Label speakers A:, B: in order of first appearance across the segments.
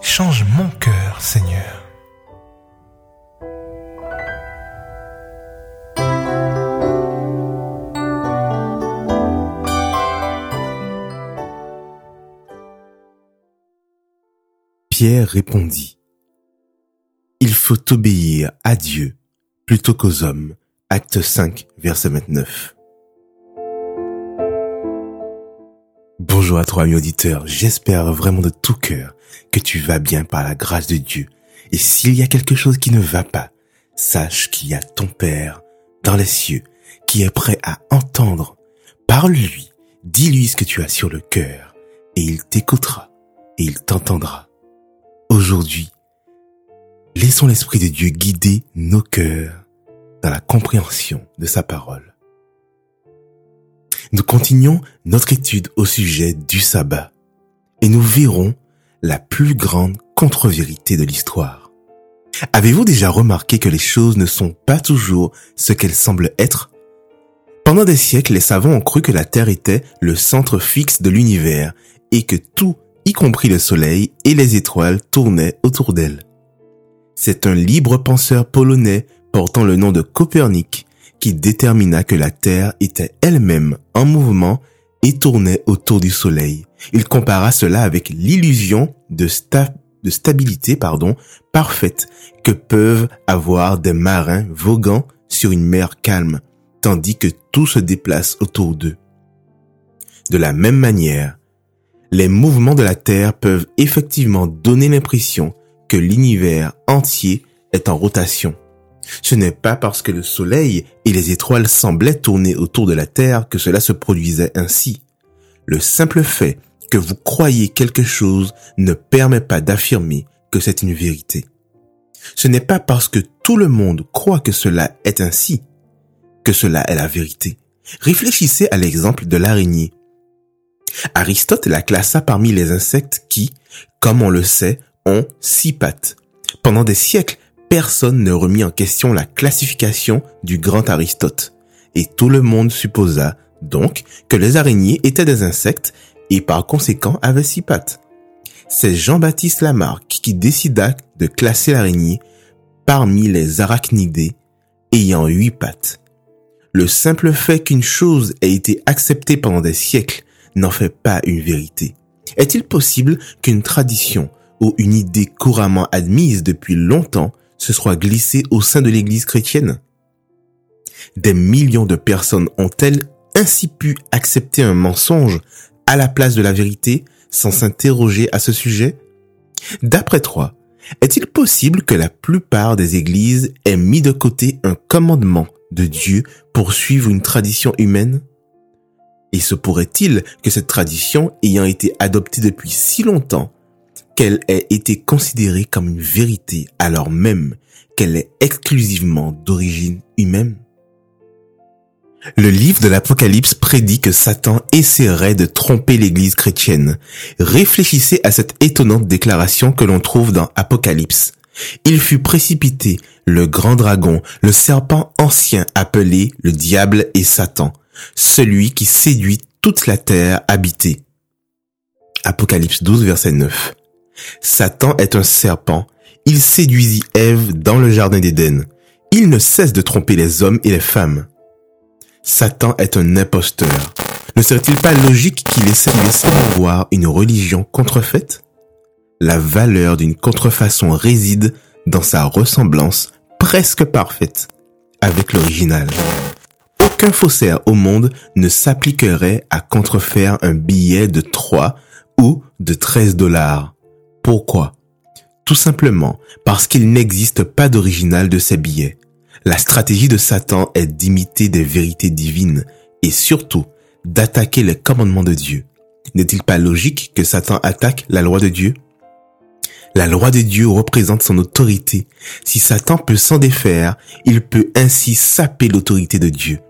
A: Change mon cœur, Seigneur.
B: Pierre répondit, Il faut obéir à Dieu plutôt qu'aux hommes. Acte 5, verset 29. Bonjour à toi, ami auditeur. J'espère vraiment de tout cœur que tu vas bien par la grâce de Dieu. Et s'il y a quelque chose qui ne va pas, sache qu'il y a ton Père dans les cieux qui est prêt à entendre. Parle-lui, dis-lui ce que tu as sur le cœur et il t'écoutera et il t'entendra. Aujourd'hui, laissons l'Esprit de Dieu guider nos cœurs dans la compréhension de sa parole. Nous continuons notre étude au sujet du sabbat et nous verrons la plus grande contre-vérité de l'histoire. Avez-vous déjà remarqué que les choses ne sont pas toujours ce qu'elles semblent être? Pendant des siècles, les savants ont cru que la Terre était le centre fixe de l'univers et que tout y compris le soleil et les étoiles tournaient autour d'elle. C'est un libre penseur polonais portant le nom de Copernic qui détermina que la Terre était elle-même en mouvement et tournait autour du soleil. Il compara cela avec l'illusion de, stabilité parfaite que peuvent avoir des marins voguant sur une mer calme, tandis que tout se déplace autour d'eux. De la même manière, les mouvements de la Terre peuvent effectivement donner l'impression que l'univers entier est en rotation. Ce n'est pas parce que le Soleil et les étoiles semblaient tourner autour de la Terre que cela se produisait ainsi. Le simple fait que vous croyez quelque chose ne permet pas d'affirmer que c'est une vérité. Ce n'est pas parce que tout le monde croit que cela est ainsi que cela est la vérité. Réfléchissez à l'exemple de l'araignée. Aristote la classa parmi les insectes qui, comme on le sait, ont six pattes. Pendant des siècles, personne ne remit en question la classification du grand Aristote. Et tout le monde supposa, donc, que les araignées étaient des insectes et par conséquent avaient six pattes. C'est Jean-Baptiste Lamarck qui décida de classer l'araignée parmi les arachnidés ayant huit pattes. Le simple fait qu'une chose ait été acceptée pendant des siècles n'en fait pas une vérité. Est-il possible qu'une tradition ou une idée couramment admise depuis longtemps se soit glissée au sein de l'Église chrétienne. Des millions de personnes ont-elles ainsi pu accepter un mensonge à la place de la vérité sans s'interroger à ce sujet? D'après toi, est-il possible que la plupart des églises aient mis de côté un commandement de Dieu pour suivre une tradition humaine? Et se pourrait-il que cette tradition, ayant été adoptée depuis si longtemps, qu'elle ait été considérée comme une vérité alors même qu'elle est exclusivement d'origine humaine Le livre de l'Apocalypse prédit que Satan essaierait de tromper l'Église chrétienne. Réfléchissez à cette étonnante déclaration que l'on trouve dans Apocalypse. Il fut précipité, le grand dragon, le serpent ancien appelé le diable et Satan, celui qui séduit toute la terre habitée. Apocalypse 12, verset 9. Satan est un serpent. Il séduisit Ève dans le jardin d'Éden. Il ne cesse de tromper les hommes et les femmes. Satan est un imposteur. Ne serait-il pas logique qu'il essaie de promouvoir une religion contrefaite La valeur d'une contrefaçon réside dans sa ressemblance presque parfaite avec l'original aucun faussaire au monde ne s'appliquerait à contrefaire un billet de 3 ou de 13 dollars. Pourquoi? Tout simplement parce qu'il n'existe pas d'original de ces billets. La stratégie de Satan est d'imiter des vérités divines et surtout d'attaquer les commandements de Dieu. N'est-il pas logique que Satan attaque la loi de Dieu? La loi de Dieu représente son autorité. Si Satan peut s'en défaire, il peut ainsi saper l'autorité de Dieu.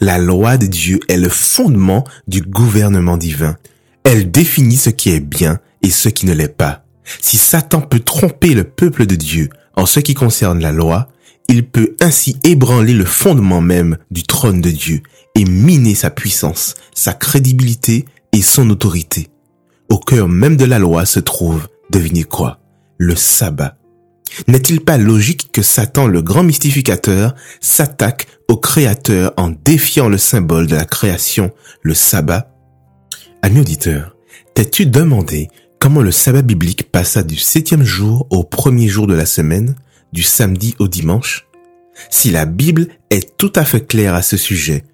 B: La loi de Dieu est le fondement du gouvernement divin. Elle définit ce qui est bien et ce qui ne l'est pas. Si Satan peut tromper le peuple de Dieu en ce qui concerne la loi, il peut ainsi ébranler le fondement même du trône de Dieu et miner sa puissance, sa crédibilité et son autorité. au cœur même de la loi se trouve, devinez quoi, le sabbat. N'est-il pas logique que Satan, le grand mystificateur, s'attaque au Créateur en défiant le symbole de la création, le sabbat? Ami auditeur, t'es-tu demandé comment le sabbat biblique passa du septième jour au premier jour de la semaine, du samedi au dimanche? Si la Bible est tout à fait claire à ce sujet,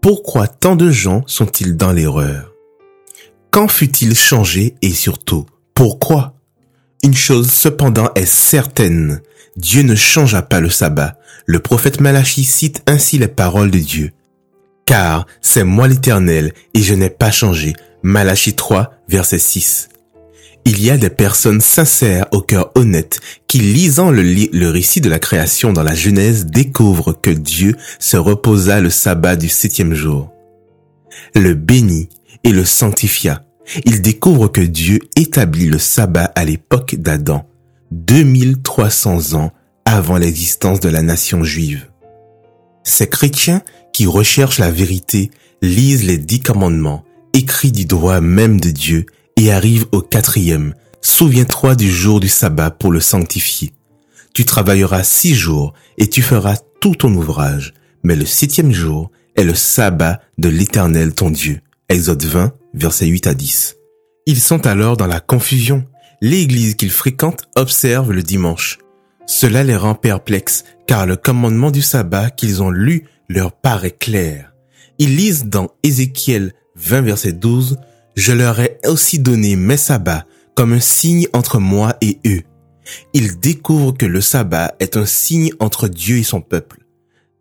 B: pourquoi tant de gens sont-ils dans l'erreur? Quand fut-il changé et surtout, pourquoi? Une chose cependant est certaine, Dieu ne changea pas le sabbat. Le prophète Malachi cite ainsi les paroles de Dieu. Car c'est moi l'Éternel et je n'ai pas changé. Malachi 3, verset 6. Il y a des personnes sincères au cœur honnête qui, lisant le, récit de la création dans la Genèse, découvrent que Dieu se reposa le sabbat du septième jour, le bénit et le sanctifia. Ils découvrent que Dieu établit le sabbat à l'époque d'Adam, 2300 ans avant l'existence de la nation juive. Ces chrétiens qui recherchent la vérité lisent les dix commandements, écrits du droit même de Dieu et arrive au quatrième. Souviens-toi du jour du sabbat pour le sanctifier. Tu travailleras six jours et tu feras tout ton ouvrage. Mais le septième jour est le sabbat de l'éternel ton Dieu. Exode 20, versets 8 à 10. Ils sont alors dans la confusion. L'église qu'ils fréquentent observe le dimanche. Cela les rend perplexes car le commandement du sabbat qu'ils ont lu leur paraît clair. Ils lisent dans Ézéchiel 20 verset 12 je leur ai aussi donné mes sabbats comme un signe entre moi et eux. Ils découvrent que le sabbat est un signe entre Dieu et son peuple.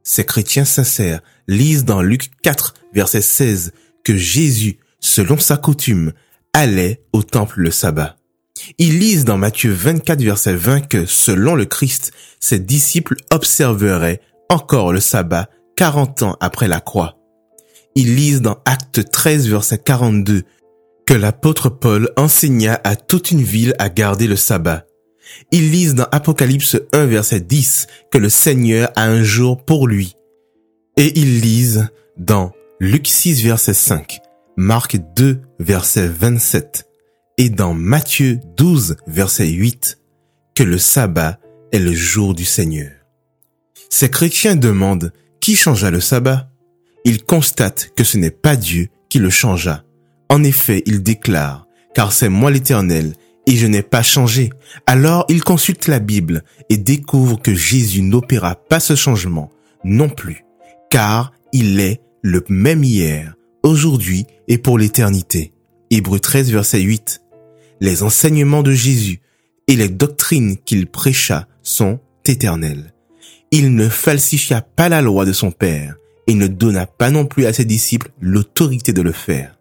B: Ces chrétiens sincères lisent dans Luc 4, verset 16, que Jésus, selon sa coutume, allait au temple le sabbat. Ils lisent dans Matthieu 24, verset 20 que, selon le Christ, ses disciples observeraient encore le sabbat 40 ans après la croix. Ils lisent dans Acte 13, verset 42 que l'apôtre Paul enseigna à toute une ville à garder le sabbat. Ils lisent dans Apocalypse 1 verset 10 que le Seigneur a un jour pour lui. Et ils lisent dans Luc 6 verset 5, Marc 2 verset 27 et dans Matthieu 12 verset 8 que le sabbat est le jour du Seigneur. Ces chrétiens demandent qui changea le sabbat? Ils constatent que ce n'est pas Dieu qui le changea, en effet, il déclare, car c'est moi l'Éternel, et je n'ai pas changé. Alors il consulte la Bible et découvre que Jésus n'opéra pas ce changement non plus, car il est le même hier, aujourd'hui et pour l'éternité. Hébreu 13, verset 8. Les enseignements de Jésus et les doctrines qu'il prêcha sont éternels. Il ne falsifia pas la loi de son Père et ne donna pas non plus à ses disciples l'autorité de le faire.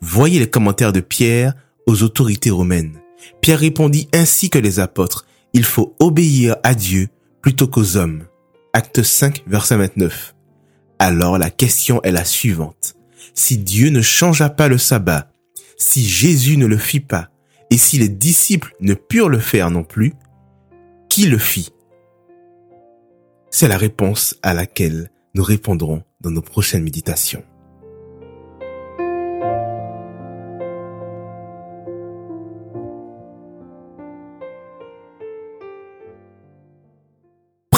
B: Voyez les commentaires de Pierre aux autorités romaines. Pierre répondit ainsi que les apôtres, il faut obéir à Dieu plutôt qu'aux hommes. Acte 5, verset 29. Alors la question est la suivante. Si Dieu ne changea pas le sabbat, si Jésus ne le fit pas, et si les disciples ne purent le faire non plus, qui le fit? C'est la réponse à laquelle nous répondrons dans nos prochaines méditations.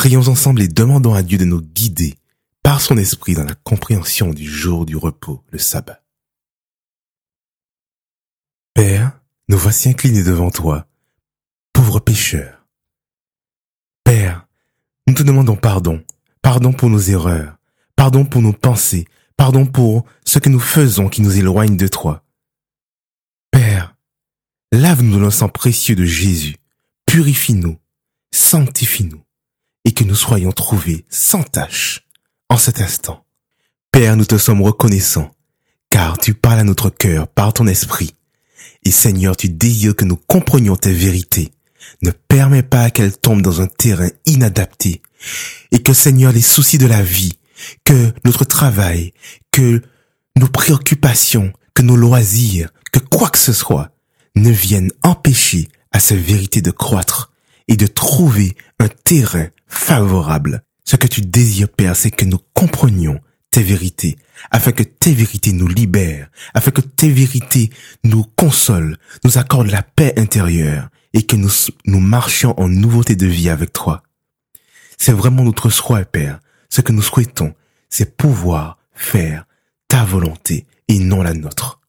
B: Prions ensemble et demandons à Dieu de nous guider par son esprit dans la compréhension du jour du repos, le sabbat. Père, nous voici inclinés devant toi, pauvres pécheurs. Père, nous te demandons pardon, pardon pour nos erreurs, pardon pour nos pensées, pardon pour ce que nous faisons qui nous éloigne de toi. Père, lave-nous dans le précieux de Jésus, purifie-nous, sanctifie-nous et que nous soyons trouvés sans tâche en cet instant. Père, nous te sommes reconnaissants, car tu parles à notre cœur par ton esprit. Et Seigneur, tu désires que nous comprenions tes vérités. Ne permets pas qu'elles tombent dans un terrain inadapté. Et que Seigneur, les soucis de la vie, que notre travail, que nos préoccupations, que nos loisirs, que quoi que ce soit, ne viennent empêcher à ces vérités de croître et de trouver un terrain favorable. Ce que tu désires, Père, c'est que nous comprenions tes vérités, afin que tes vérités nous libèrent, afin que tes vérités nous consolent, nous accordent la paix intérieure et que nous, marchions en nouveauté de vie avec toi. C'est vraiment notre souhait, Père. Ce que nous souhaitons, c'est pouvoir faire ta volonté et non la nôtre.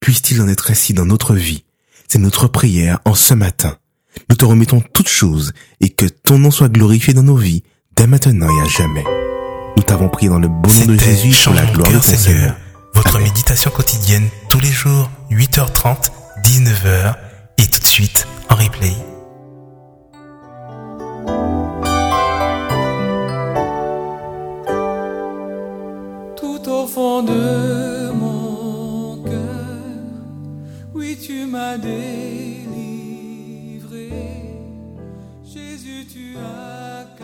B: Puisse-t-il en être ainsi dans notre vie? C'est notre prière en ce matin. Nous te remettons toutes choses et que ton nom soit glorifié dans nos vies, dès maintenant et à jamais. Nous t'avons prié dans le bon nom de Jésus pour la gloire de Seigneur.
A: Votre méditation quotidienne tous les jours, 8h30, 19h et tout de suite en replay.
C: Tout au fond de mon cœur, oui tu m'as délivré. Tu as